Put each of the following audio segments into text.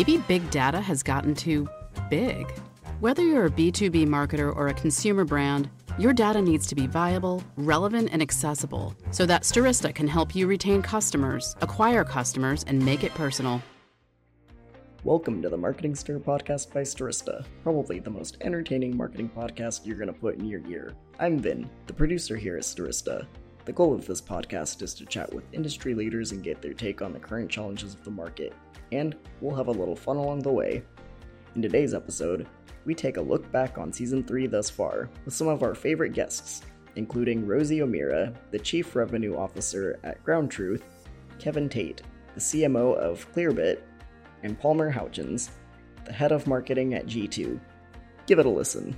Maybe big data has gotten too big. Whether you're a B2B marketer or a consumer brand, your data needs to be viable, relevant, and accessible so that Stirista can help you retain customers, acquire customers, and make it personal. Welcome to the Marketing Stir podcast by Stirista, probably the most entertaining marketing podcast you're going to put in your ear. I'm Vin, the producer here at Stirista. The goal of this podcast is to chat with industry leaders and get their take on the current challenges of the market, and we'll have a little fun along the way. In today's episode, we take a look back on season 3 thus far with some of our favorite guests, including Rosie O'Meara, the Chief Revenue Officer at Ground Truth, Kevin Tate, the CMO of Clearbit, and Palmer Houchins, the head of marketing at G2. Give it a listen.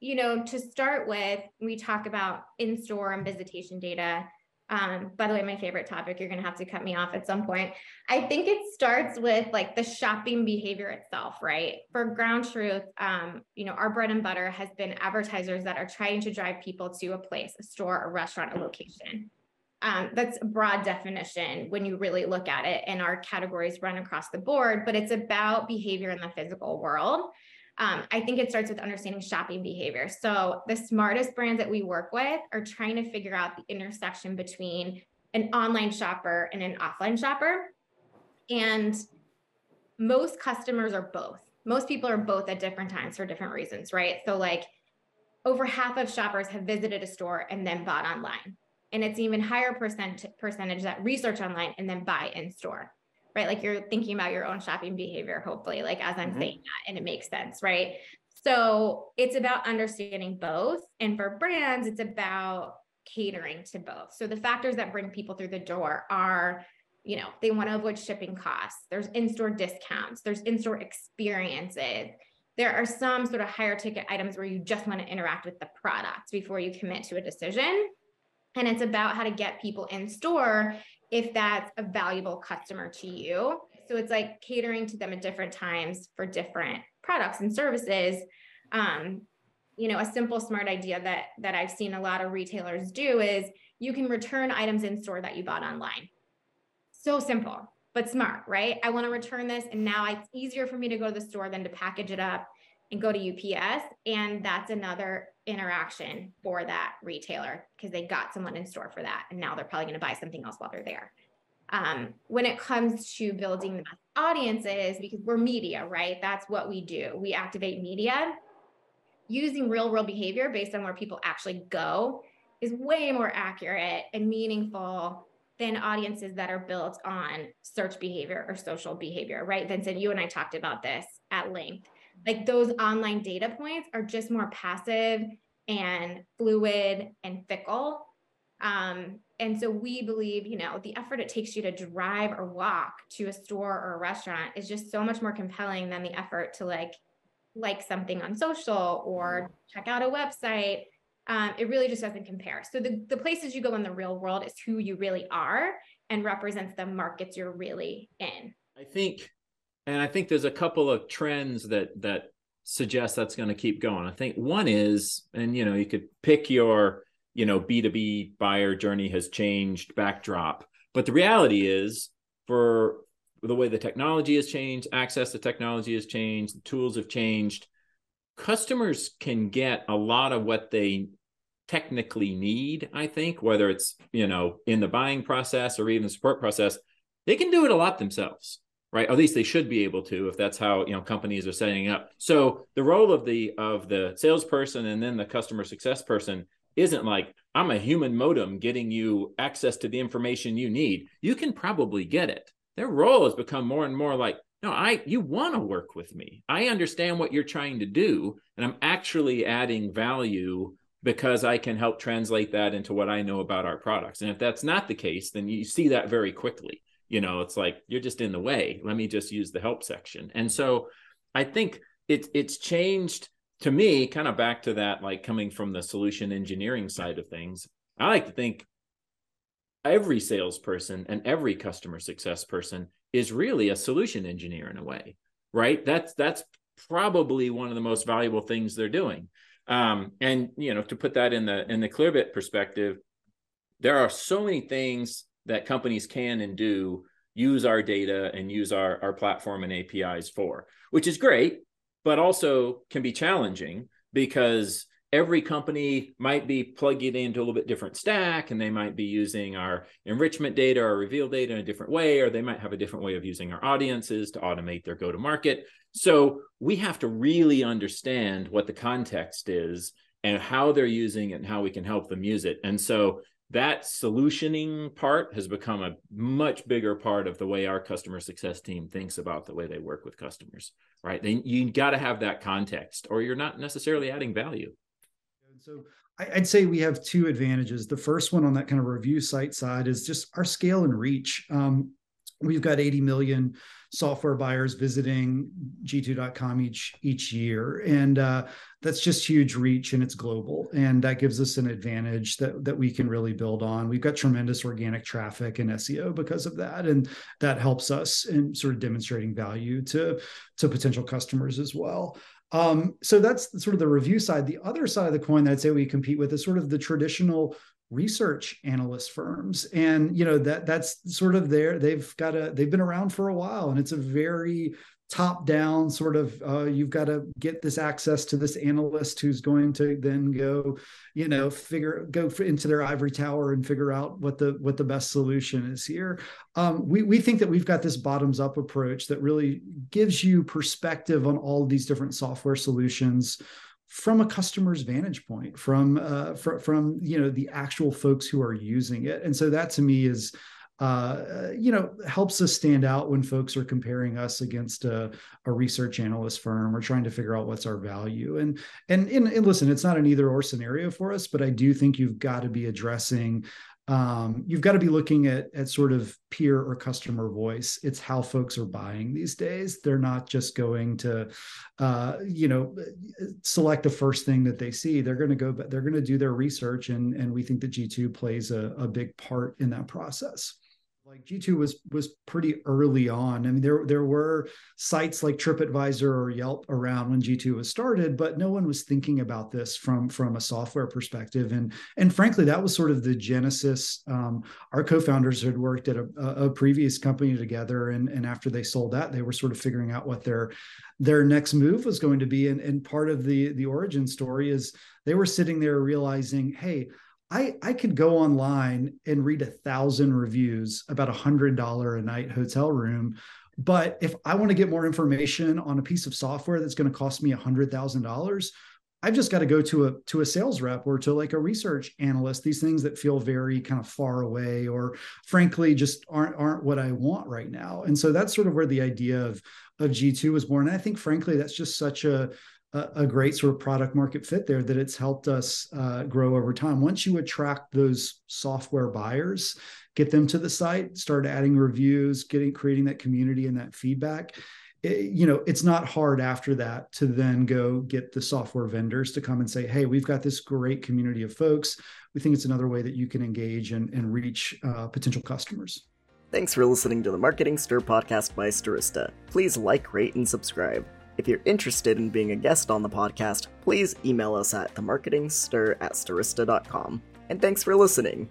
You know, to start with, we talk about in store and visitation data. Um, by the way, my favorite topic, you're going to have to cut me off at some point. I think it starts with like the shopping behavior itself, right? For Ground Truth, um, you know, our bread and butter has been advertisers that are trying to drive people to a place, a store, a restaurant, a location. Um, that's a broad definition when you really look at it, and our categories run across the board, but it's about behavior in the physical world. Um, I think it starts with understanding shopping behavior. So, the smartest brands that we work with are trying to figure out the intersection between an online shopper and an offline shopper. And most customers are both. Most people are both at different times for different reasons, right? So, like, over half of shoppers have visited a store and then bought online and it's even higher percent percentage that research online and then buy in store right? Like you're thinking about your own shopping behavior hopefully like as i'm mm-hmm. saying that and it makes sense right? So it's about understanding both and for brands it's about catering to both. So the factors that bring people through the door are you know they want to avoid shipping costs there's in-store discounts there's in-store experiences. There are some sort of higher ticket items where you just want to interact with the product before you commit to a decision and it's about how to get people in store if that's a valuable customer to you. So it's like catering to them at different times for different products and services. Um, you know, a simple smart idea that that I've seen a lot of retailers do is you can return items in store that you bought online. So simple, but smart, right? I want to return this and now it's easier for me to go to the store than to package it up and go to UPS. And that's another interaction for that retailer because they got someone in store for that. And now they're probably going to buy something else while they're there. Um, when it comes to building audiences, because we're media, right? That's what we do. We activate media. Using real world behavior based on where people actually go is way more accurate and meaningful than audiences that are built on search behavior or social behavior, right? Vincent, you and I talked about this at length like those online data points are just more passive and fluid and fickle. Um, and so we believe, you know, the effort it takes you to drive or walk to a store or a restaurant is just so much more compelling than the effort to like like something on social or check out a website. Um, it really just doesn't compare. So the, the places you go in the real world is who you really are and represents the markets you're really in. I think and I think there's a couple of trends that that suggest that's going to keep going. I think one is, and you know, you could pick your, you know, B2B buyer journey has changed backdrop, but the reality is for the way the technology has changed, access to technology has changed, the tools have changed. Customers can get a lot of what they technically need, I think, whether it's, you know, in the buying process or even the support process, they can do it a lot themselves right? at least they should be able to if that's how you know companies are setting up. So the role of the of the salesperson and then the customer success person isn't like I'm a human modem getting you access to the information you need. You can probably get it. Their role has become more and more like, no, I you want to work with me. I understand what you're trying to do, and I'm actually adding value because I can help translate that into what I know about our products. And if that's not the case, then you see that very quickly you know it's like you're just in the way. Let me just use the help section. And so i think it's it's changed to me kind of back to that like coming from the solution engineering side of things i like to think every salesperson and every customer success person is really a solution engineer in a way right? That's that's probably one of the most valuable things they're doing. Um, and you know to put that in the in the clearbit perspective there are so many things that companies can and do use our data and use our, our platform and APIs for, which is great, but also can be challenging because every company might be plugging into a little bit different stack and they might be using our enrichment data or reveal data in a different way or they might have a different way of using our audiences to automate their go to market so we have to really understand what the context is and how they're using it and how we can help them use it. And so that solutioning part has become a much bigger part of the way our customer success team thinks about the way they work with customers right then you got to have that context or you're not necessarily adding value so I'd say we have two advantages. The first one on that kind of review site side is just our scale and reach. Um, we've got 80 million software buyers visiting g2.com each each year. And uh, that's just huge reach and it's global. And that gives us an advantage that that we can really build on. We've got tremendous organic traffic and seo because of that. And that helps us in sort of demonstrating value to to potential customers as well. Um, so that's sort of the review side. The other side of the coin that I'd say we compete with is sort of the traditional research analyst firms. And you know that that's sort of there they've got a they've been around for a while and it's a very top down sort of uh, you've got to get this access to this analyst who's going to then go you know figure go into their ivory tower and figure out what the what the best solution is here. Um, we, we think that we've got this bottoms up approach that really gives you perspective on all these different software solutions from a customer's vantage point from uh, fr- from you know the actual folks who are using it and so that to me is uh, you know, helps us stand out when folks are comparing us against a, a, research analyst firm or trying to figure out what's our value. And, and and and listen, it's not an either or scenario for us, but I do think you've got to be addressing. Um, you've got to be looking at at sort of peer or customer voice. It's how folks are buying these days. They're not just going to, uh, you know, select the first thing that they see. They're going to go, they're going to do their research, and and we think that G2 plays a, a big part in that process like G2 was was pretty early on. I mean, there there were sites like TripAdvisor or Yelp around when G2 was started, but no one was thinking about this from from a software perspective. And and frankly, that was sort of the genesis. Um, our co-founders had worked at a, a previous company together, and and after they sold that, they were sort of figuring out what their their next move was going to be. And and part of the the origin story is they were sitting there realizing, hey I, I could go online and read a thousand reviews about a hundred dollar a night hotel room. But if I want to get more information on a piece of software that's going to cost me a hundred thousand dollars, I've just got to go to a to a sales rep or to like a research analyst. These things that feel very kind of far away, or frankly, just aren't aren't what I want right now. And so that's sort of where the idea of of G2 was born. And I think, frankly, that's just such a a, great sort of product market fit there that it's helped us uh, grow over time. Once you attract those software buyers, get them to the site, start adding reviews, getting creating that community and that feedback. It, you know, it's not hard after that to then go get the software vendors to come and say, "Hey, we've got this great community of folks. We think it's another way that you can engage and, and reach uh, potential customers." Thanks for listening to the Marketing Stir podcast by Stirista. Please like, rate, and subscribe. If you're interested in being a guest on the podcast, please email us at themarketingstir at stirista.com. And thanks for listening.